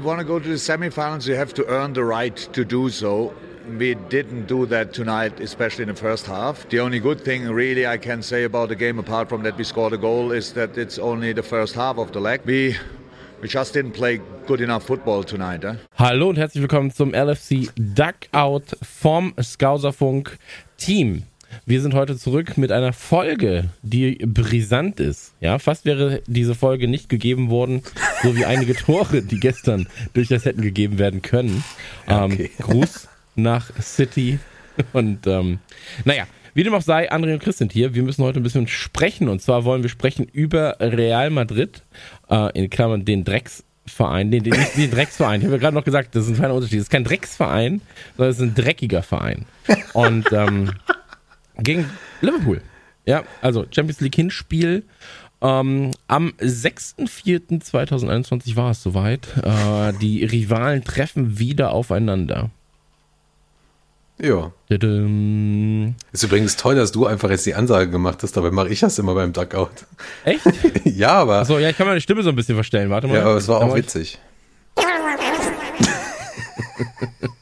You want to go to the semifinals, you have to earn the right to do so. We didn't do that tonight, especially in the first half. The only good thing, really, I can say about the game, apart from that we scored a goal, is that it's only the first half of the leg. We We just didn't play good enough football tonight. Eh? Hallo und herzlich willkommen zum LFC Duckout vom Skauserfunk Team. Wir sind heute zurück mit einer Folge, die brisant ist. Ja, fast wäre diese Folge nicht gegeben worden, so wie einige Tore, die gestern durchaus hätten gegeben werden können. Ähm, okay. Gruß nach City und ähm, naja, wie dem auch sei, André und Chris sind hier. Wir müssen heute ein bisschen sprechen. Und zwar wollen wir sprechen über Real Madrid, äh, in Klammern den Drecksverein, den, den, nicht den Drecksverein. Ich habe ja gerade noch gesagt, das ist ein kleiner Unterschied. Es ist kein Drecksverein, sondern es ist ein dreckiger Verein. Und ähm, gegen Liverpool. Ja, also Champions League Hinspiel. Ähm, am 6.4.2021 war es soweit. Äh, die Rivalen treffen wieder aufeinander. Ja. Ist übrigens toll, dass du einfach jetzt die Ansage gemacht hast, dabei mache ich das immer beim Duckout. Echt? ja, aber. Achso, ja, ich kann meine Stimme so ein bisschen verstellen. Warte mal. Ja, aber es war auch witzig.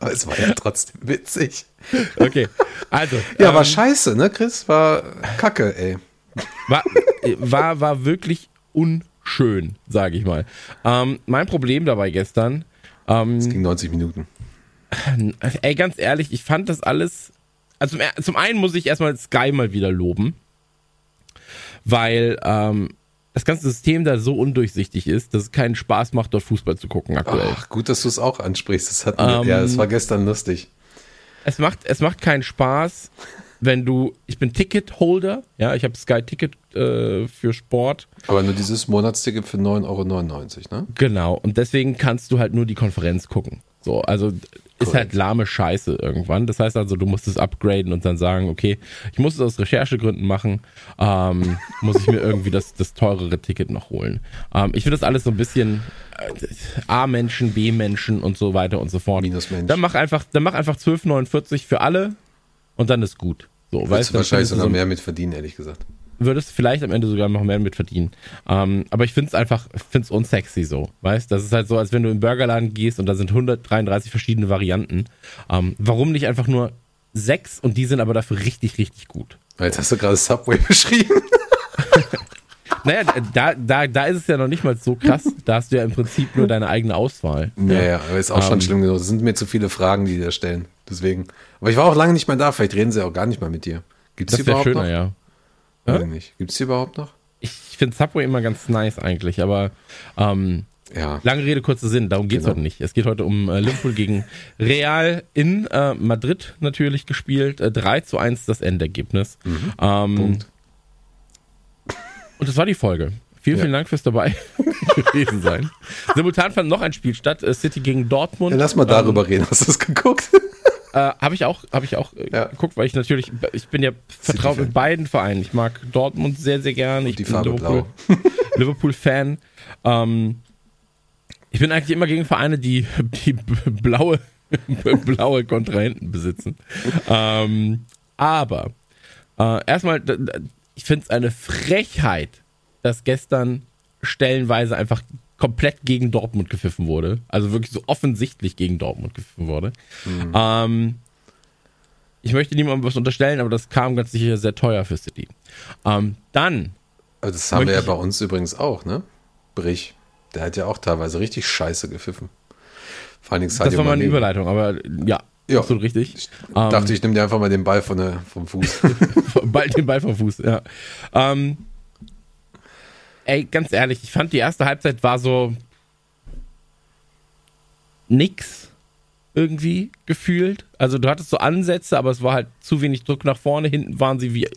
aber es war ja trotzdem witzig. Okay, also. Ja, ähm, war scheiße, ne, Chris? War kacke, ey. War, war, war wirklich unschön, sage ich mal. Ähm, mein Problem dabei gestern. Ähm, es ging 90 Minuten. Ey, ganz ehrlich, ich fand das alles. Also zum, zum einen muss ich erstmal Sky mal wieder loben, weil ähm, das ganze System da so undurchsichtig ist, dass es keinen Spaß macht, dort Fußball zu gucken aktuell. Ach, gut, dass du es auch ansprichst. Das hat, ähm, ja, es war gestern lustig. Es macht, es macht keinen Spaß, wenn du, ich bin Ticketholder, ja, ich habe Sky Ticket äh, für Sport. Aber nur dieses Monatsticket für 9,99 Euro, ne? Genau, und deswegen kannst du halt nur die Konferenz gucken. So, also ist halt lahme Scheiße irgendwann. Das heißt also, du musst es upgraden und dann sagen, okay, ich muss es aus Recherchegründen machen, ähm, muss ich mir irgendwie das, das teurere Ticket noch holen. Ähm, ich finde das alles so ein bisschen äh, A-Menschen, B-Menschen und so weiter und so fort. Minusmensch. Dann mach einfach, dann mach einfach 12,49 für alle und dann ist gut. So, weißt du, wahrscheinlich sogar so mehr mit verdienen, ehrlich gesagt würdest vielleicht am Ende sogar noch mehr mit verdienen. Ähm, aber ich finde es einfach, finde es unsexy so, weißt? Das ist halt so, als wenn du in den Burgerladen gehst und da sind 133 verschiedene Varianten. Ähm, warum nicht einfach nur sechs und die sind aber dafür richtig, richtig gut. Jetzt hast du gerade Subway beschrieben. naja, da, da, da ist es ja noch nicht mal so krass. Da hast du ja im Prinzip nur deine eigene Auswahl. Ja, ja, aber ist auch schon ähm, schlimm genug. Es sind mir zu viele Fragen, die die da stellen. Deswegen. Aber ich war auch lange nicht mehr da. Vielleicht reden sie auch gar nicht mal mit dir. Gibt's das wäre schöner, noch? ja. Weiß nicht. Gibt es die überhaupt noch? Ich finde Subway immer ganz nice eigentlich, aber ähm, ja. lange Rede, kurzer Sinn, darum geht es genau. heute nicht. Es geht heute um äh, Liverpool gegen Real in äh, Madrid natürlich gespielt. Äh, 3 zu 1 das Endergebnis. Mhm. Ähm, Punkt. Und das war die Folge. Vielen, ja. vielen Dank fürs dabei gewesen sein. Simultan fand noch ein Spiel statt, äh, City gegen Dortmund. Ja, lass mal darüber ähm, reden. Hast du das geguckt? Äh, habe ich auch, habe ich auch äh, ja. geguckt, weil ich natürlich, ich bin ja vertraut mit beiden Vereinen. Ich mag Dortmund sehr, sehr gerne. Ich die bin Farbe Liverpool, Liverpool-Fan. Ähm, ich bin eigentlich immer gegen Vereine, die, die blaue, blaue Kontrahenten besitzen. Ähm, aber äh, erstmal, ich finde es eine Frechheit, dass gestern stellenweise einfach komplett gegen Dortmund gepfiffen wurde. Also wirklich so offensichtlich gegen Dortmund gepfiffen wurde. Mhm. Ähm, ich möchte niemandem was unterstellen, aber das kam ganz sicher sehr teuer für City. Ähm, dann. Also das haben wir ja bei uns übrigens auch, ne? Brich. Der hat ja auch teilweise richtig scheiße gepfiffen. Vor allen Dingen Das war mal eine Überleitung, aber ja, ja. absolut richtig. Ich dachte, ich nehme dir einfach mal den Ball von der, vom Fuß. Bald den Ball vom Fuß, ja. Ähm, ey, ganz ehrlich, ich fand die erste Halbzeit war so nix irgendwie gefühlt. Also du hattest so Ansätze, aber es war halt zu wenig Druck nach vorne. Hinten waren sie wie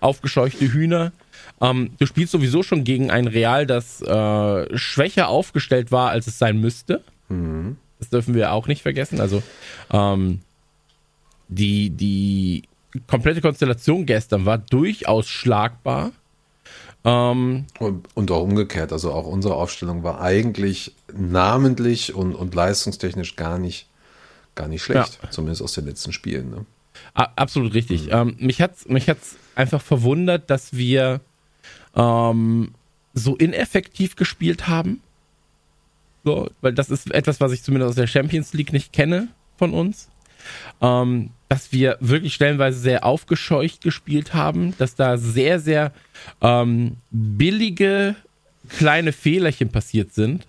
aufgescheuchte Hühner. Ähm, du spielst sowieso schon gegen ein Real, das äh, schwächer aufgestellt war, als es sein müsste. Mhm. Das dürfen wir auch nicht vergessen. Also ähm, die, die komplette Konstellation gestern war durchaus schlagbar. Ähm, und, und, auch umgekehrt, also auch unsere Aufstellung war eigentlich namentlich und, und leistungstechnisch gar nicht, gar nicht schlecht, ja. zumindest aus den letzten Spielen. Ne? Absolut richtig. Mhm. Ähm, mich hat es mich hat's einfach verwundert, dass wir ähm, so ineffektiv gespielt haben. So, weil das ist etwas, was ich zumindest aus der Champions League nicht kenne von uns. Ähm, dass wir wirklich stellenweise sehr aufgescheucht gespielt haben, dass da sehr, sehr ähm, billige kleine Fehlerchen passiert sind,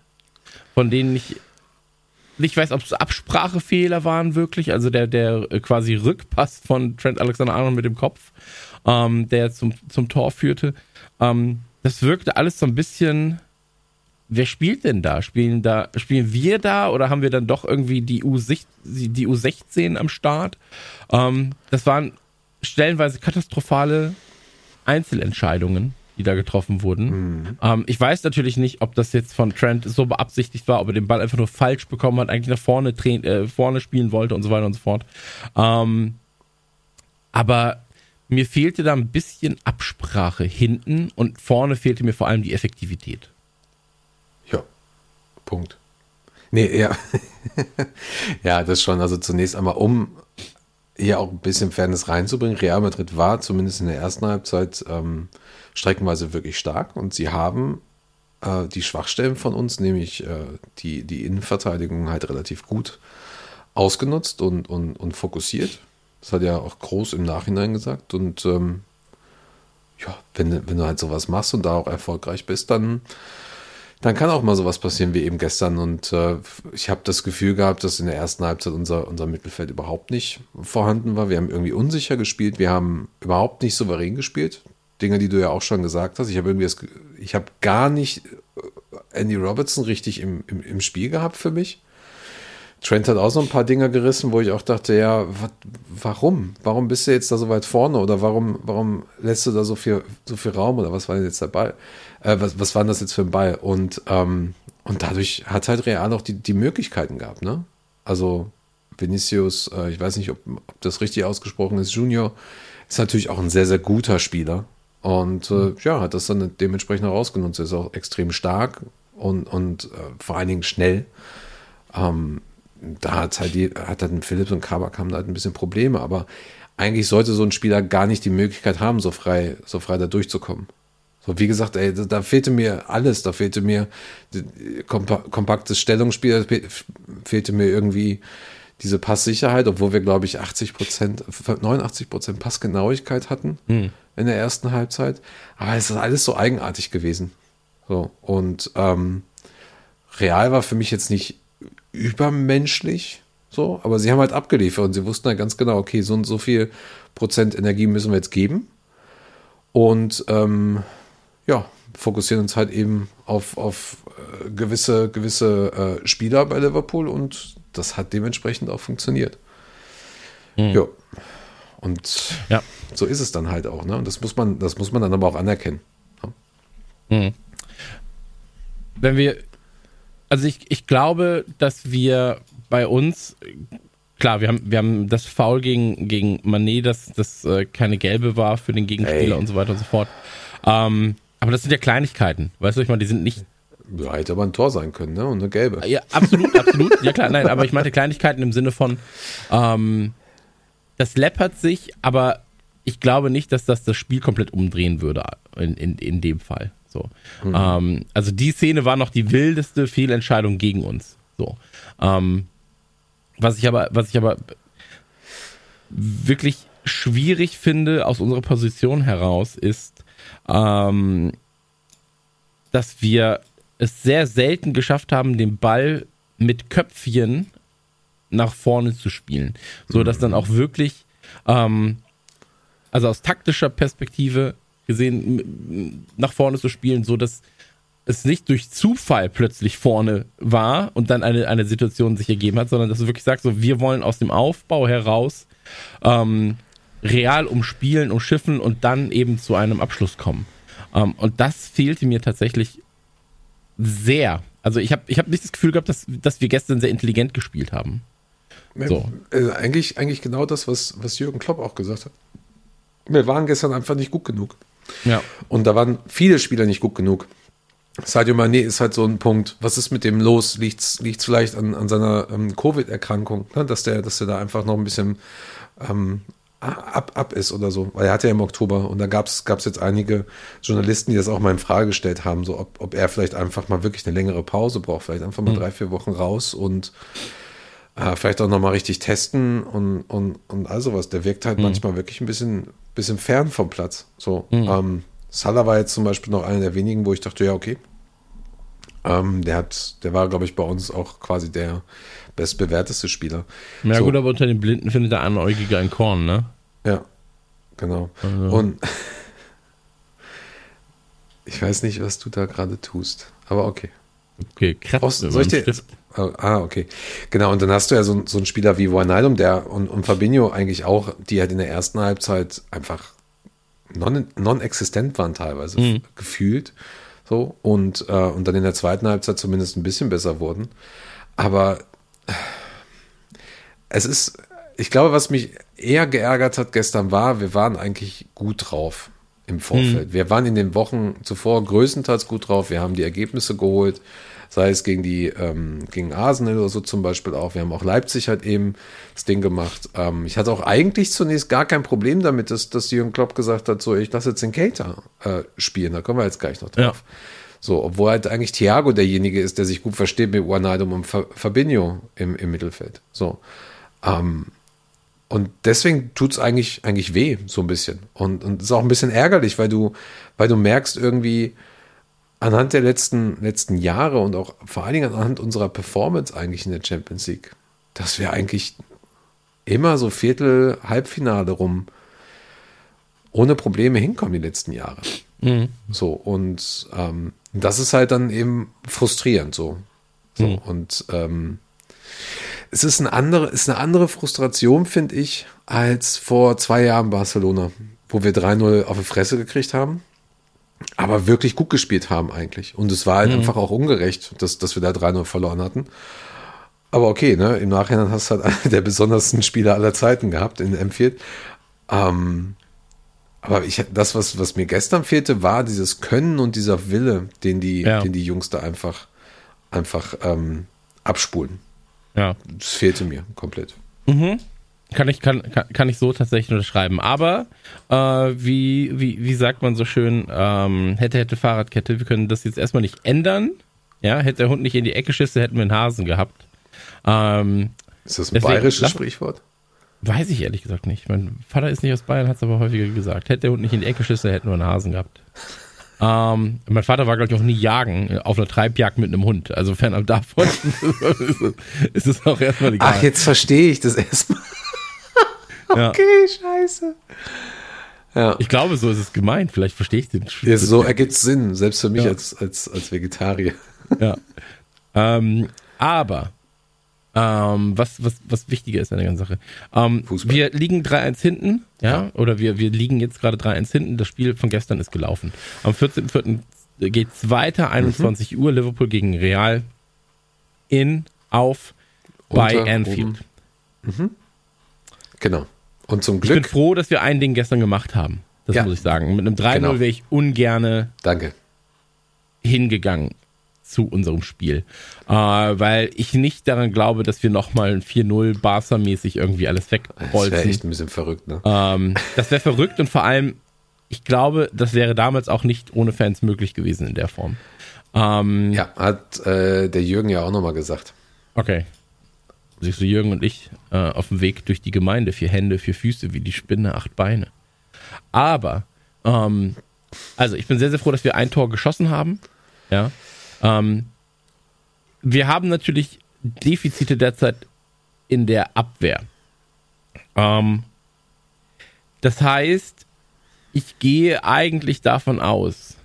von denen ich nicht weiß, ob es Absprachefehler waren wirklich, also der, der quasi Rückpass von Trent Alexander-Arnold mit dem Kopf, ähm, der zum, zum Tor führte. Ähm, das wirkte alles so ein bisschen wer spielt denn da? Spielen da, spielen wir da oder haben wir dann doch irgendwie die, U die U16 am Start? Ähm, das waren stellenweise katastrophale Einzelentscheidungen, die da getroffen wurden. Mhm. Ähm, ich weiß natürlich nicht, ob das jetzt von Trent so beabsichtigt war, ob er den Ball einfach nur falsch bekommen hat, eigentlich nach vorne, äh, vorne spielen wollte und so weiter und so fort. Ähm, aber mir fehlte da ein bisschen Absprache hinten und vorne fehlte mir vor allem die Effektivität. Punkt. Nee, ja. ja, das schon. Also zunächst einmal, um hier auch ein bisschen Fairness reinzubringen. Real Madrid war zumindest in der ersten Halbzeit ähm, streckenweise wirklich stark und sie haben äh, die Schwachstellen von uns, nämlich äh, die, die Innenverteidigung, halt relativ gut ausgenutzt und, und, und fokussiert. Das hat ja auch groß im Nachhinein gesagt. Und ähm, ja, wenn, wenn du halt sowas machst und da auch erfolgreich bist, dann dann kann auch mal sowas passieren wie eben gestern. Und äh, ich habe das Gefühl gehabt, dass in der ersten Halbzeit unser, unser Mittelfeld überhaupt nicht vorhanden war. Wir haben irgendwie unsicher gespielt, wir haben überhaupt nicht souverän gespielt. Dinge, die du ja auch schon gesagt hast. Ich habe irgendwie das, ich habe gar nicht äh, Andy Robertson richtig im, im, im Spiel gehabt für mich. Trent hat auch so ein paar Dinger gerissen, wo ich auch dachte, ja, wat, warum? Warum bist du jetzt da so weit vorne? Oder warum, warum lässt du da so viel, so viel Raum? Oder was war denn jetzt der Ball? Äh, was, was war denn das jetzt für ein Ball? Und, ähm, und dadurch hat halt Real auch die, die Möglichkeiten gehabt, ne? Also Vinicius, äh, ich weiß nicht, ob, ob das richtig ausgesprochen ist, Junior, ist natürlich auch ein sehr, sehr guter Spieler. Und äh, ja, hat das dann dementsprechend auch ausgenutzt. Er ist auch extrem stark und, und äh, vor allen Dingen schnell. Ähm, da hat halt die, hat dann Philips und Kabak haben halt ein bisschen Probleme, aber eigentlich sollte so ein Spieler gar nicht die Möglichkeit haben, so frei, so frei da durchzukommen. So, wie gesagt, ey, da, da fehlte mir alles, da fehlte mir kompa kompaktes Stellungsspiel, da fehlte mir irgendwie diese Passsicherheit, obwohl wir, glaube ich, 80 Prozent, 89 Prozent Passgenauigkeit hatten hm. in der ersten Halbzeit. Aber es ist alles so eigenartig gewesen. So, und ähm, Real war für mich jetzt nicht übermenschlich, so, aber sie haben halt abgeliefert und sie wussten halt ganz genau, okay, so und so viel Prozent Energie müssen wir jetzt geben. Und ähm, ja, fokussieren uns halt eben auf, auf äh, gewisse, gewisse äh, Spieler bei Liverpool und das hat dementsprechend auch funktioniert. Mhm. Ja. Und ja. so ist es dann halt auch, ne? Und das muss man, das muss man dann aber auch anerkennen. Mhm. Wenn wir also ich, ich glaube, dass wir bei uns, klar, wir haben, wir haben das Foul gegen, gegen Manet, dass das äh, keine gelbe war für den Gegenspieler Ey. und so weiter und so fort. Ähm, aber das sind ja Kleinigkeiten, weißt du, ich meine, die sind nicht. Ja, hätte aber ein Tor sein können, ne? Und eine gelbe. Ja, absolut, absolut. Ja klar, nein, aber ich meinte Kleinigkeiten im Sinne von, ähm, das läppert sich, aber ich glaube nicht, dass das das Spiel komplett umdrehen würde in, in, in dem Fall. So. Mhm. Ähm, also die Szene war noch die wildeste Fehlentscheidung gegen uns. So. Ähm, was ich aber, was ich aber wirklich schwierig finde aus unserer Position heraus, ist, ähm, dass wir es sehr selten geschafft haben, den Ball mit Köpfchen nach vorne zu spielen. So dass dann auch wirklich, ähm, also aus taktischer Perspektive gesehen, nach vorne zu spielen, so dass es nicht durch Zufall plötzlich vorne war und dann eine, eine Situation sich ergeben hat, sondern dass du wirklich sagst, so, wir wollen aus dem Aufbau heraus ähm, real umspielen, umschiffen und dann eben zu einem Abschluss kommen. Ähm, und das fehlte mir tatsächlich sehr. Also ich habe ich hab nicht das Gefühl gehabt, dass, dass wir gestern sehr intelligent gespielt haben. So. Also eigentlich, eigentlich genau das, was, was Jürgen Klopp auch gesagt hat. Wir waren gestern einfach nicht gut genug. Ja. Und da waren viele Spieler nicht gut genug. Sadio Mané ist halt so ein Punkt. Was ist mit dem los? Liegt es vielleicht an, an seiner ähm, Covid-Erkrankung, ne? dass, der, dass der da einfach noch ein bisschen ähm, ab, ab ist oder so. Weil er hat ja im Oktober und da gab es jetzt einige Journalisten, die das auch mal in Frage gestellt haben, so ob, ob er vielleicht einfach mal wirklich eine längere Pause braucht, vielleicht einfach mal mhm. drei, vier Wochen raus und äh, vielleicht auch nochmal richtig testen und, und, und all sowas. Der wirkt halt mhm. manchmal wirklich ein bisschen, bisschen fern vom Platz. So. Mhm. Ähm, Salah war jetzt zum Beispiel noch einer der wenigen, wo ich dachte, ja, okay. Ähm, der hat, der war, glaube ich, bei uns auch quasi der bestbewerteste Spieler. Ja, so. gut, aber unter den Blinden findet der Anäugige ein Korn, ne? Ja, genau. Also. Und ich weiß nicht, was du da gerade tust, aber okay. Okay, krass. Soll ich dir, oh, ah, okay. Genau, und dann hast du ja so, so einen Spieler wie Wijnaldum, der und, und Fabinho eigentlich auch, die halt in der ersten Halbzeit einfach non-existent waren teilweise mhm. gefühlt. So, und, äh, und dann in der zweiten Halbzeit zumindest ein bisschen besser wurden. Aber es ist, ich glaube, was mich eher geärgert hat gestern war, wir waren eigentlich gut drauf im Vorfeld. Mhm. Wir waren in den Wochen zuvor größtenteils gut drauf. Wir haben die Ergebnisse geholt sei es gegen die, ähm, gegen Arsenal oder so zum Beispiel auch. Wir haben auch Leipzig halt eben das Ding gemacht. Ähm, ich hatte auch eigentlich zunächst gar kein Problem damit, dass, dass Jürgen Klopp gesagt hat, so, ich lasse jetzt den Cater äh, spielen, da kommen wir jetzt gleich noch drauf. Ja. So, obwohl halt eigentlich Thiago derjenige ist, der sich gut versteht mit Wijnaldum und Fabinho im, im Mittelfeld. So. Ähm, und deswegen tut es eigentlich, eigentlich weh, so ein bisschen. Und, und ist auch ein bisschen ärgerlich, weil du, weil du merkst irgendwie, anhand der letzten, letzten Jahre und auch vor allen Dingen anhand unserer Performance eigentlich in der Champions League, dass wir eigentlich immer so Viertel, Halbfinale rum ohne Probleme hinkommen die letzten Jahre. Mhm. So, und ähm, das ist halt dann eben frustrierend so. so mhm. Und ähm, es ist eine andere, ist eine andere Frustration, finde ich, als vor zwei Jahren Barcelona, wo wir 3-0 auf die Fresse gekriegt haben aber wirklich gut gespielt haben eigentlich. Und es war halt mhm. einfach auch ungerecht, dass, dass wir da 3-0 verloren hatten. Aber okay, ne, im Nachhinein hast du halt einen der besondersten Spieler aller Zeiten gehabt in Emfield. Ähm, aber ich, das, was, was mir gestern fehlte, war dieses Können und dieser Wille, den die, ja. den die Jungs da einfach, einfach ähm, abspulen. Ja. Das fehlte mir komplett. Mhm. Kann ich, kann, kann, ich so tatsächlich unterschreiben. Aber äh, wie, wie, wie sagt man so schön, ähm, hätte, hätte Fahrradkette, wir können das jetzt erstmal nicht ändern. Ja, hätte der Hund nicht in die Ecke geschissen, hätten wir einen Hasen gehabt. Ähm, ist das ein bayerisches lach, Sprichwort? Weiß ich ehrlich gesagt nicht. Mein Vater ist nicht aus Bayern, hat es aber häufiger gesagt. Hätte der Hund nicht in die Ecke geschissen, hätten wir einen Hasen gehabt. Ähm, mein Vater war, glaube ich, auch nie jagen, auf einer Treibjagd mit einem Hund. Also fernab davon ist es auch erstmal egal. Ach, jetzt verstehe ich das erstmal. okay, scheiße. Ja. Ich glaube, so ist es gemeint. Vielleicht verstehe ich den ja, So ergibt es Sinn, selbst für mich ja. als, als, als Vegetarier. Ja. Ähm, aber ähm, was, was, was wichtiger ist an der ganzen Sache. Ähm, wir liegen 3-1 hinten, ja, ja, oder wir, wir liegen jetzt gerade 3-1 hinten. Das Spiel von gestern ist gelaufen. Am 14.04. geht es weiter, 21 mhm. Uhr, Liverpool gegen Real in, auf, Unter, bei Anfield. Mhm. Genau. Und zum Glück. Ich bin froh, dass wir ein Ding gestern gemacht haben. Das ja. muss ich sagen. Mit einem 3-0 genau. wäre ich ungerne Danke. hingegangen zu unserem Spiel. Äh, weil ich nicht daran glaube, dass wir nochmal ein 4-0 Barca-mäßig irgendwie alles wegbolzen. Das wäre echt ein bisschen verrückt, ne? Ähm, das wäre verrückt und vor allem, ich glaube, das wäre damals auch nicht ohne Fans möglich gewesen in der Form. Ähm, ja, hat äh, der Jürgen ja auch nochmal gesagt. Okay. Siehst du, Jürgen und ich äh, auf dem Weg durch die Gemeinde, vier Hände, vier Füße, wie die Spinne, acht Beine. Aber, ähm, also ich bin sehr, sehr froh, dass wir ein Tor geschossen haben. Ja. Ähm, wir haben natürlich Defizite derzeit in der Abwehr. Ähm, das heißt, ich gehe eigentlich davon aus,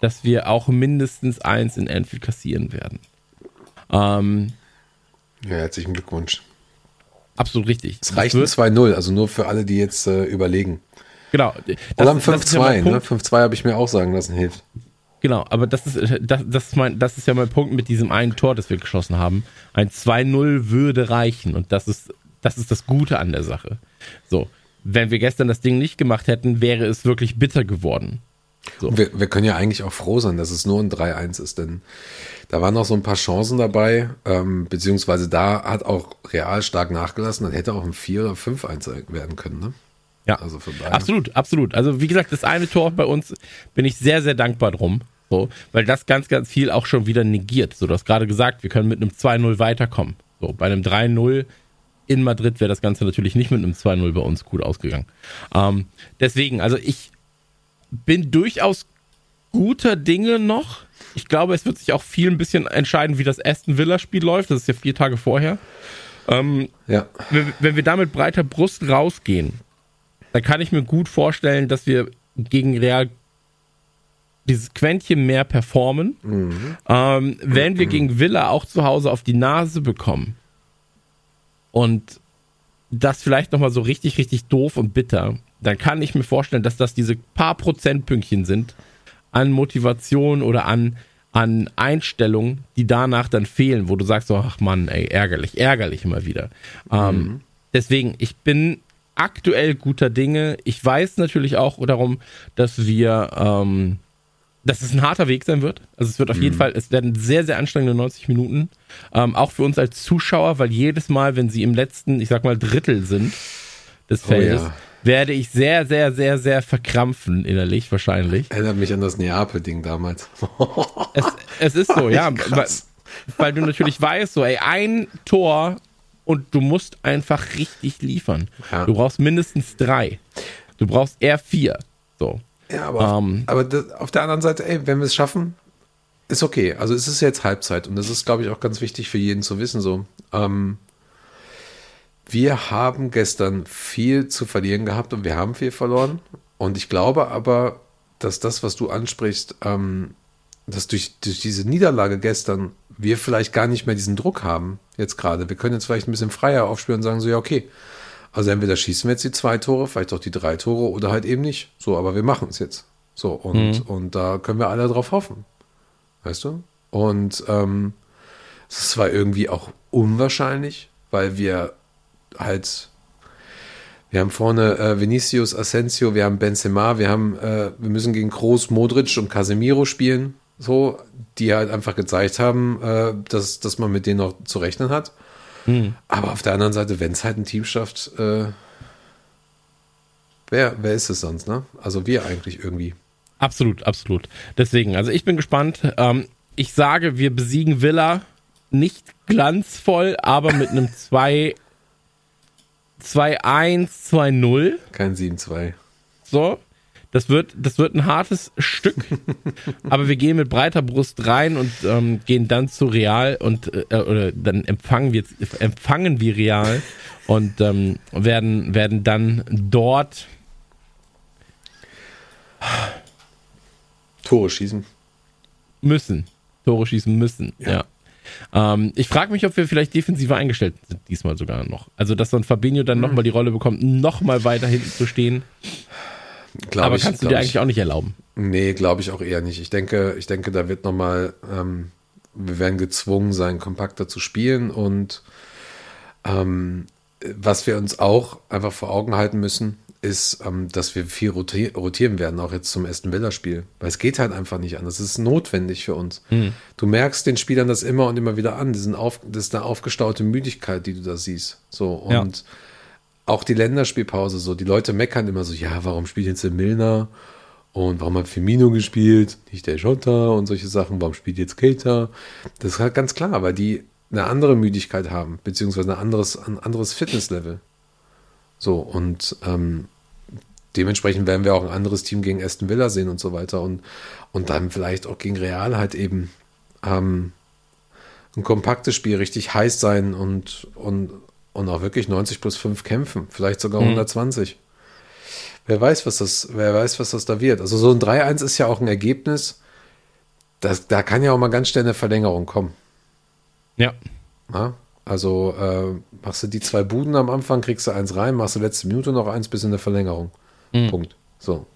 dass wir auch mindestens eins in Anfield kassieren werden. Ähm, ja, herzlichen Glückwunsch. Absolut richtig. Es reicht ein 2-0, also nur für alle, die jetzt äh, überlegen. Genau. Oder ein 5-2, ne? 5-2 habe ich mir auch sagen lassen, hilft. Genau, aber das ist, das, das, ist mein, das ist ja mein Punkt mit diesem einen Tor, das wir geschossen haben. Ein 2-0 würde reichen und das ist, das ist das Gute an der Sache. So, wenn wir gestern das Ding nicht gemacht hätten, wäre es wirklich bitter geworden. So. Wir, wir, können ja eigentlich auch froh sein, dass es nur ein 3-1 ist, denn da waren noch so ein paar Chancen dabei, ähm, beziehungsweise da hat auch Real stark nachgelassen, dann hätte auch ein 4 oder 5-1 werden können, ne? Ja, also absolut, absolut. Also wie gesagt, das eine Tor bei uns bin ich sehr, sehr dankbar drum. So, weil das ganz, ganz viel auch schon wieder negiert. So, du hast gerade gesagt, wir können mit einem 2-0 weiterkommen. So, bei einem 3-0 in Madrid wäre das Ganze natürlich nicht mit einem 2-0 bei uns gut ausgegangen. Ähm, deswegen, also ich bin durchaus guter Dinge noch. Ich glaube, es wird sich auch viel ein bisschen entscheiden, wie das Aston Villa-Spiel läuft. Das ist ja vier Tage vorher. Ähm, ja. wenn, wenn wir da mit breiter Brust rausgehen, dann kann ich mir gut vorstellen, dass wir gegen Real dieses Quäntchen mehr performen. Mhm. Ähm, wenn wir gegen Villa auch zu Hause auf die Nase bekommen und das vielleicht nochmal so richtig, richtig doof und bitter, dann kann ich mir vorstellen, dass das diese paar Prozentpünktchen sind an Motivation oder an, an Einstellung, die danach dann fehlen, wo du sagst, so, ach Mann, ey, ärgerlich, ärgerlich immer wieder. Ähm, mhm. Ähm, deswegen, ich bin aktuell guter Dinge. Ich weiß natürlich auch darum, dass wir ähm, dass es ein harter Weg sein wird. Also es wird auf mhm. jeden Fall, es werden sehr, sehr anstrengende 90 Minuten. Ähm, auch für uns als Zuschauer, weil jedes Mal, wenn sie im letzten, ich sag mal, Drittel sind des Feldes, oh ja. werde ich sehr, sehr, sehr, sehr verkrampfen innerlich wahrscheinlich. Erinnert mich an das Neapel-Ding damals. es, es ist so, ja. Weil, weil, du natürlich weißt, so, ey, ein Tor und du musst einfach richtig liefern. Ja. Du brauchst mindestens drei. Du brauchst eher vier. So. Ja, aber, ähm, aber das, auf der anderen Seite, ey, wenn wir es schaffen, ist okay. Also es ist jetzt Halbzeit und das ist, glaube ich, auch ganz wichtig für jeden zu wissen. So, ähm, wir haben gestern viel zu verlieren gehabt und wir haben viel verloren. Und ich glaube aber, dass das, was du ansprichst, ähm, dass durch, durch diese Niederlage gestern wir vielleicht gar nicht mehr diesen Druck haben, jetzt gerade. Wir können jetzt vielleicht ein bisschen freier aufspielen und sagen so, ja, okay, also entweder schießen wir jetzt die zwei Tore, vielleicht auch die drei Tore oder halt eben nicht. So, aber wir machen es jetzt. So, und, mhm. und da können wir alle drauf hoffen. Weißt du? Und ähm, es zwar irgendwie auch unwahrscheinlich, weil wir halt, wir haben vorne äh, Vinicius, Asensio, wir haben Benzema, wir haben, äh, wir müssen gegen Kroos, Modric und Casemiro spielen, so, die halt einfach gezeigt haben, äh, dass, dass man mit denen noch zu rechnen hat. Mhm. Aber auf der anderen Seite, wenn es halt ein Team schafft, äh, wer, wer ist es sonst, ne? Also wir eigentlich irgendwie. Absolut, absolut. Deswegen, also ich bin gespannt. Ähm, ich sage, wir besiegen Villa nicht glanzvoll, aber mit einem 2 2-1, 2-0. Kein 7-2. So. Das wird, das wird ein hartes Stück, aber wir gehen mit breiter Brust rein und ähm, gehen dann zu Real und äh, oder dann empfangen wir empfangen wir Real und ähm, werden werden dann dort Tore schießen müssen, Tore schießen müssen, ja. ja. Ähm, ich frage mich, ob wir vielleicht defensiver eingestellt sind diesmal sogar noch. Also, dass dann Fabinho dann mhm. nochmal die Rolle bekommt, nochmal weiter hinten zu stehen. Glaub Aber ich, kannst du dir eigentlich auch nicht erlauben? Nee, glaube ich auch eher nicht. Ich denke, ich denke, da wird nochmal, ähm, wir werden gezwungen sein, kompakter zu spielen und ähm, was wir uns auch einfach vor Augen halten müssen, ist, ähm, dass wir viel rotieren werden, auch jetzt zum Aston Villa-Spiel. Weil es geht halt einfach nicht anders. Es ist notwendig für uns. Mhm. Du merkst den Spielern das immer und immer wieder an. Diesen auf, das ist eine aufgestaute Müdigkeit, die du da siehst. So, und ja auch die Länderspielpause so, die Leute meckern immer so, ja, warum spielt jetzt der Milner? Und warum hat Firmino gespielt? Nicht der Jota und solche Sachen. Warum spielt jetzt Keita? Das ist halt ganz klar, weil die eine andere Müdigkeit haben, beziehungsweise ein anderes, ein anderes Fitnesslevel. So, und ähm, dementsprechend werden wir auch ein anderes Team gegen Aston Villa sehen und so weiter. Und, und dann vielleicht auch gegen Real halt eben ähm, ein kompaktes Spiel richtig heiß sein und, und, und auch wirklich 90 plus 5 kämpfen, vielleicht sogar mhm. 120. Wer weiß, was das, wer weiß, was das da wird. Also so ein 3-1 ist ja auch ein Ergebnis, das, da kann ja auch mal ganz schnell eine Verlängerung kommen. Ja. ja also äh, machst du die zwei Buden am Anfang, kriegst du eins rein, machst du letzte Minute noch eins bis in der Verlängerung. Mhm. Punkt. So.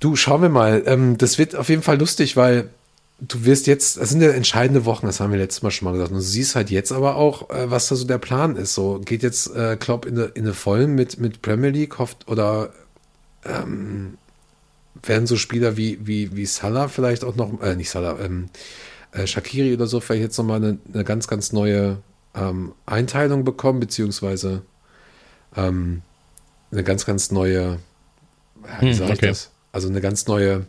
Du, schauen wir mal. Ähm, das wird auf jeden Fall lustig, weil du wirst jetzt, das sind ja entscheidende Wochen, das haben wir letztes Mal schon mal gesagt. Und du siehst halt jetzt aber auch, äh, was da so der Plan ist. So geht jetzt äh, Klopp in eine, in eine Vollen mit, mit Premier League, hofft oder ähm, werden so Spieler wie, wie, wie Salah vielleicht auch noch, äh, nicht Salah, ähm, äh, Shakiri oder so vielleicht jetzt nochmal eine, eine ganz, ganz neue ähm, Einteilung bekommen, beziehungsweise ähm, eine ganz, ganz neue, wie hm, sage ich okay. das? Also eine ganz neue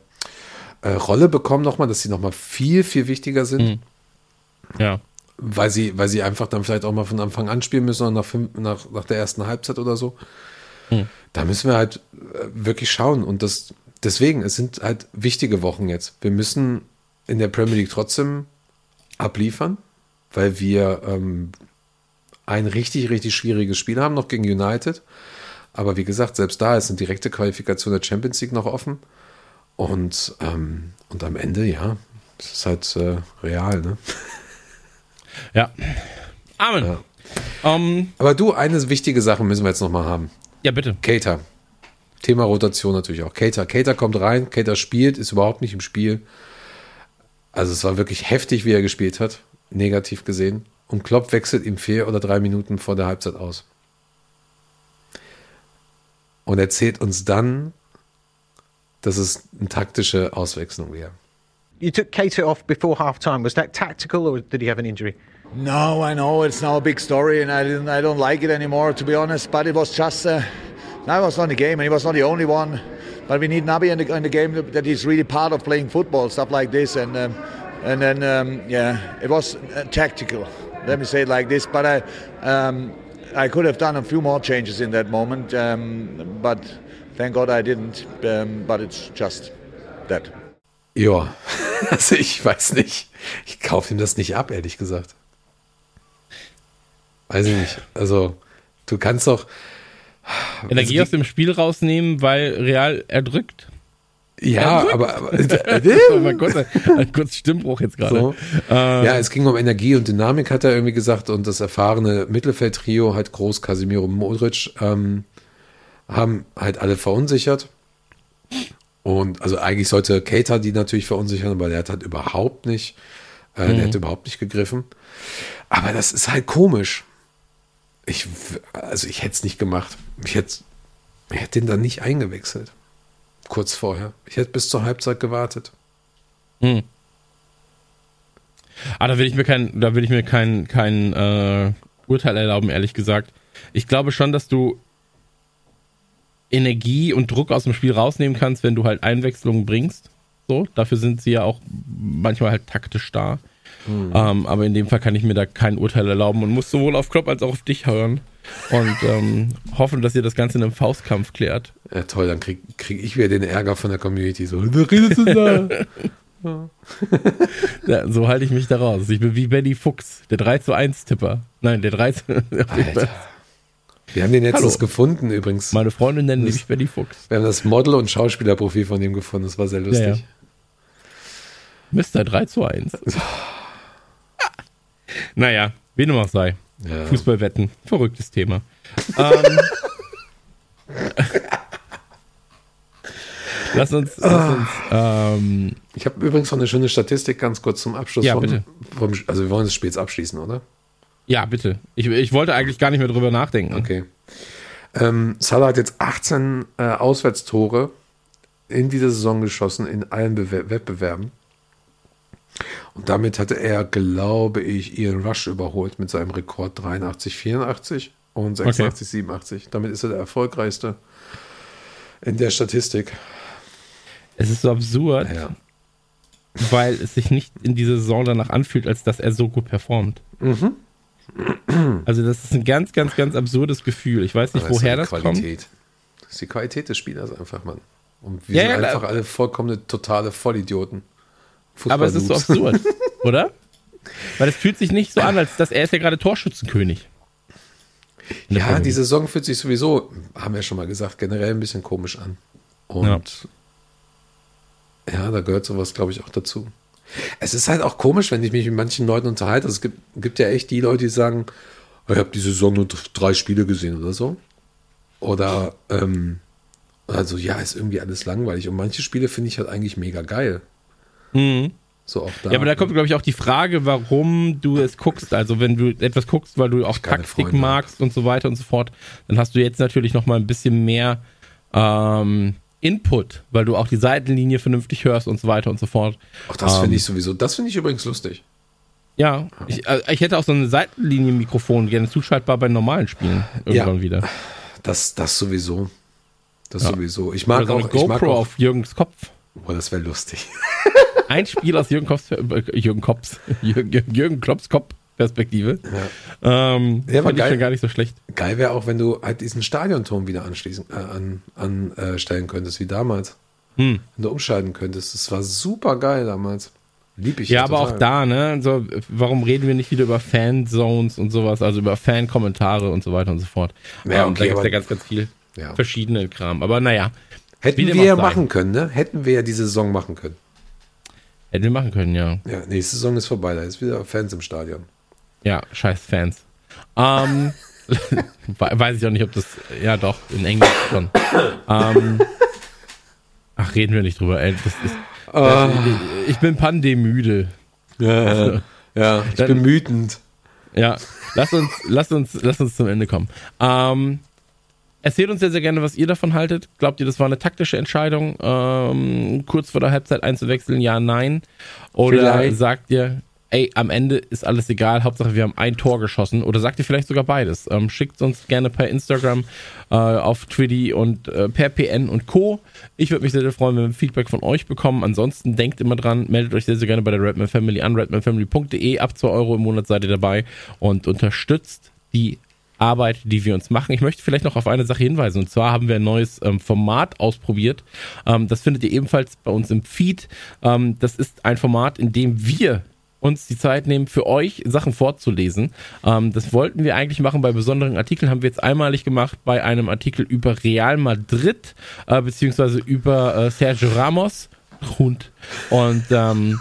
äh, Rolle bekommen nochmal, dass sie nochmal viel, viel wichtiger sind. Hm. Ja. Weil sie, weil sie einfach dann vielleicht auch mal von Anfang an spielen müssen, nach, fünf, nach, nach der ersten Halbzeit oder so. Hm. Da müssen wir halt äh, wirklich schauen. Und das, deswegen, es sind halt wichtige Wochen jetzt. Wir müssen in der Premier League trotzdem abliefern, weil wir ähm, ein richtig, richtig schwieriges Spiel haben, noch gegen United. Aber wie gesagt, selbst da ist eine direkte Qualifikation der Champions League noch offen. Und, ähm, und am Ende, ja, es ist halt äh, real, ne? Ja. Amen. Ja. Um, ähm, Aber du, eine wichtige Sache müssen wir jetzt nochmal haben. Ja, bitte. Cater. Thema Rotation natürlich auch. Cater. Cater kommt rein, Cater spielt, ist überhaupt nicht im Spiel. Also es war wirklich heftig, wie er gespielt hat, negativ gesehen. Und Klopp wechselt ihm vier oder drei Minuten vor der Halbzeit aus. Und erzählt uns dann, dass es eine taktische Auswechslung wäre. You took Cater off before half time. Was that tactical or did he have an injury? No, I know it's now a big story, and I didn't, I don't like it anymore, to be honest. But it was just, uh, I was not the game, and he was not the only one. But we need Nabi in the, in the game that he's really part of playing football, stuff like this, and um, and then um, yeah, it was uh, tactical. Let me say it like this. But I um, I could have done a few more changes in that moment, um, but thank God I didn't. Um, but it's just that. Ja, also ich weiß nicht. Ich kaufe ihm das nicht ab, ehrlich gesagt. Weiß ich nicht. Also, du kannst doch. Energie also, aus dem Spiel rausnehmen, weil Real erdrückt. Ja, erdrückt. aber. aber äh, mal kurz, ein kurzer Stimmbruch jetzt gerade. So. Ähm, ja, es ging um Energie und Dynamik, hat er irgendwie gesagt. Und das erfahrene Mittelfeldtrio, halt Groß, Casimiro, Modric, ähm, haben halt alle verunsichert. Und also eigentlich sollte Cater die natürlich verunsichern, aber der hat halt überhaupt nicht, äh, mhm. der hat überhaupt nicht gegriffen. Aber das ist halt komisch. Ich, also ich hätte es nicht gemacht. Ich hätte, ich hätte den dann nicht eingewechselt. Kurz vorher. Ich hätte bis zur Halbzeit gewartet. Hm. Ah, da will ich mir kein, da will ich mir kein, kein äh, Urteil erlauben, ehrlich gesagt. Ich glaube schon, dass du Energie und Druck aus dem Spiel rausnehmen kannst, wenn du halt Einwechslungen bringst. So, dafür sind sie ja auch manchmal halt taktisch da. Mhm. Ähm, aber in dem Fall kann ich mir da kein Urteil erlauben und muss sowohl auf Klopp als auch auf dich hören und ähm, hoffen, dass ihr das Ganze in einem Faustkampf klärt. Ja, toll, dann krieg, krieg ich wieder den Ärger von der Community. So, da redest du da. ja, so halte ich mich da raus. Ich bin wie Benny Fuchs, der 3 zu 1 Tipper. Nein, der 3 zu Alter. Wir haben den jetzt gefunden übrigens. Meine Freundin nennt mich Benny Fuchs. Wir haben das Model- und Schauspielerprofil von dem gefunden. Das war sehr lustig. Ja, ja. Mr. 3 zu 1. Naja, wie dem auch sei. Ja. Fußballwetten, verrücktes Thema. ähm, lass uns. Lass ah. uns ähm, ich habe übrigens noch eine schöne Statistik ganz kurz zum Abschluss. Ja, vom, bitte. Vom, also, wir wollen Spiel jetzt abschließen, oder? Ja, bitte. Ich, ich wollte eigentlich gar nicht mehr drüber nachdenken. Okay. Ähm, Salah hat jetzt 18 äh, Auswärtstore in dieser Saison geschossen, in allen Bewer Wettbewerben. Und damit hatte er, glaube ich, Ian Rush überholt mit seinem Rekord 83, 84 und 86, okay. 87. Damit ist er der erfolgreichste in der Statistik. Es ist so absurd, ja. weil es sich nicht in dieser Saison danach anfühlt, als dass er so gut performt. Mhm. Also das ist ein ganz, ganz, ganz absurdes Gefühl. Ich weiß nicht, Aber woher das Qualität. kommt. Das ist die Qualität des Spielers einfach, Mann. Und wir ja, sind ja, einfach alle vollkommene, totale Vollidioten. Aber es ist so absurd, oder? Weil es fühlt sich nicht so an, als dass er ist ja gerade Torschützenkönig. Ja, die Saison fühlt sich sowieso, haben wir schon mal gesagt, generell ein bisschen komisch an. Und ja, ja da gehört sowas, glaube ich, auch dazu. Es ist halt auch komisch, wenn ich mich mit manchen Leuten unterhalte. Also es gibt, gibt ja echt die Leute, die sagen, oh, ich habe die Saison nur drei Spiele gesehen oder so. Oder, ähm, also ja, ist irgendwie alles langweilig. Und manche Spiele finde ich halt eigentlich mega geil. Mhm. So auch da. Ja, aber da kommt, glaube ich, auch die Frage, warum du es guckst. Also, wenn du etwas guckst, weil du auch Taktik magst und so weiter und so fort, dann hast du jetzt natürlich noch mal ein bisschen mehr ähm, Input, weil du auch die Seitenlinie vernünftig hörst und so weiter und so fort. Ach, das Ähm, finde ich sowieso, das finde ich übrigens lustig. Ja, ich, äh, ich hätte auch so ein Seitenlinienmikrofon gerne zuschaltbar bei normalen Spielen irgendwann Ja. wieder. Das, das sowieso. Das Ja. sowieso. Ich Oder mag so eine auch, ich mag GoPro auch, auf Jürgens Kopf. oh, das wäre lustig. Ein Spiel aus Jürgen Kopfs, äh, Jürgen Kopfs, Jürgen, Jürgen Klopps Kopf-Perspektive. Ähm, Ja, fand ich geil. schon gar nicht so schlecht. Geil wäre auch, wenn du halt diesen Stadionturm wieder anschließen, äh, an, anstellen könntest, wie damals. Hm. Wenn du umschalten könntest. Das war super geil damals. Lieb ich Ja, aber total. auch da, ne? So, warum reden wir nicht wieder über Fanzones und sowas, also über Fankommentare und so weiter und so fort. Ja, Ähm, okay, da gibt es ja ganz, ganz viel Ja. verschiedene Kram. Aber naja, Hätten wir ja machen können, ne? Hätten wir ja diese Saison machen können. hätten wir machen können, ja. Ja, nächste Saison ist vorbei, da ist wieder Fans im Stadion. Ja, scheiß Fans. Ähm, we- weiß ich auch nicht, ob das, ja doch, in Englisch schon. Ähm, ach, reden wir nicht drüber, ey. Das ist, Ah. ich, ich bin pandemüde. Ja, ja ich Dann- bin wütend. Ja, lass uns, lass uns, lass uns zum Ende kommen. Ähm, erzählt uns sehr, sehr gerne, was ihr davon haltet. Glaubt ihr, das war eine taktische Entscheidung, ähm, kurz vor der Halbzeit einzuwechseln? Ja, nein. Oder Vielleicht. sagt ihr, ey, am Ende ist alles egal, Hauptsache wir haben ein Tor geschossen? Oder sagt ihr vielleicht sogar beides? Ähm, schickt uns gerne per Instagram, äh, auf Twitty und äh, per PN und Co. Ich würde mich sehr, sehr freuen, wenn wir Feedback von euch bekommen. Ansonsten denkt immer dran, meldet euch sehr, sehr gerne bei der Redman Family an, redmanfamily.de. Ab 2 Euro im Monat seid ihr dabei und unterstützt die Arbeit, die wir uns machen. Ich möchte vielleicht noch auf eine Sache hinweisen. Und zwar haben wir ein neues ähm, Format ausprobiert. Ähm, das findet ihr ebenfalls bei uns im Feed. Ähm, das ist ein Format, in dem wir uns die Zeit nehmen, für euch Sachen vorzulesen. Ähm, das wollten wir eigentlich machen bei besonderen Artikeln, haben wir jetzt einmalig gemacht bei einem Artikel über Real Madrid, äh, beziehungsweise über äh, Sergio Ramos. Hund. Und ähm,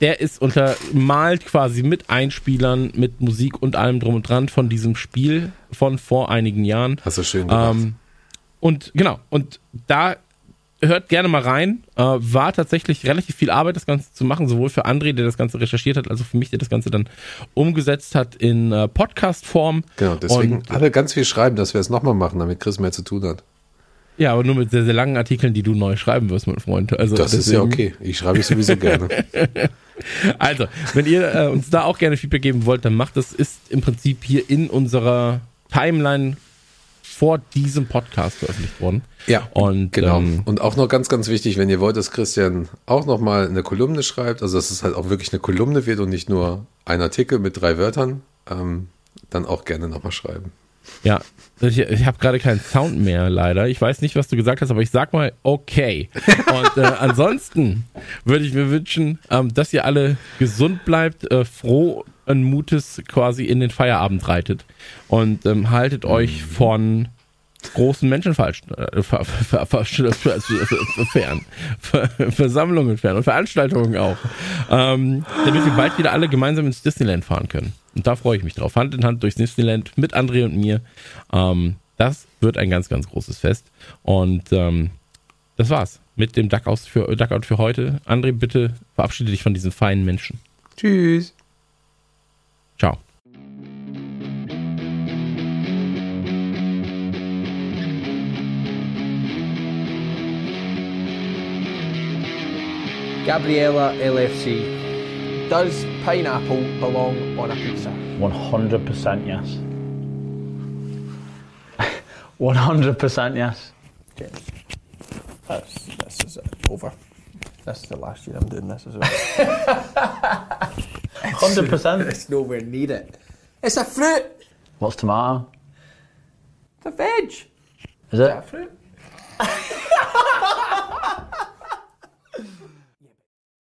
der ist untermalt quasi mit Einspielern, mit Musik und allem drum und dran von diesem Spiel von vor einigen Jahren. Hast du schön gemacht. Ähm, und genau, und da hört gerne mal rein. Äh, war tatsächlich relativ viel Arbeit, das Ganze zu machen, sowohl für André, der das Ganze recherchiert hat, als auch für mich, der das Ganze dann umgesetzt hat in äh, Podcast-Form. genau, deswegen und- alle ganz viel schreiben, dass wir es nochmal machen, damit Chris mehr zu tun hat. Ja, aber nur mit sehr, sehr langen Artikeln, die du neu schreiben wirst, mein Freund. Also Das ist ja deswegen- okay. Ich schreibe es sowieso gerne. Also, wenn ihr äh, uns da auch gerne Feedback geben wollt, dann macht das. Ist im Prinzip hier in unserer Timeline vor diesem Podcast veröffentlicht worden. Ja, Und genau. ähm, Und auch noch ganz, ganz wichtig, wenn ihr wollt, dass Christian auch nochmal eine Kolumne schreibt, also dass es halt auch wirklich eine Kolumne wird und nicht nur ein Artikel mit drei Wörtern, ähm, dann auch gerne nochmal schreiben. Ja, ich, ich habe gerade keinen Sound mehr, leider. Ich weiß nicht, was du gesagt hast, aber ich sag mal okay. Und äh, ansonsten würde ich mir wünschen, ähm, dass ihr alle gesund bleibt, äh, froh und Mutes quasi in den Feierabend reitet und ähm, haltet euch von großen Menschen falsch, äh, fern, ver, Versammlungen fern und Veranstaltungen auch, ähm, damit wir bald wieder alle gemeinsam ins Disneyland fahren können. Und da freue ich mich drauf. Hand in Hand durchs Disneyland mit André und mir. Ähm, das wird ein ganz, ganz großes Fest. Und ähm, das war's mit dem Duckout für, Duckout für heute. André, bitte verabschiede dich von diesen feinen Menschen. Tschüss. Ciao. Gabriella LFC. Does pineapple belong on a pizza? 100% yes. 100% yes. That's, this is over. This is the last year I'm doing this as well. 100%. it's nowhere near it. It's a fruit. What's tomato? It's a veg. Is Is that a fruit?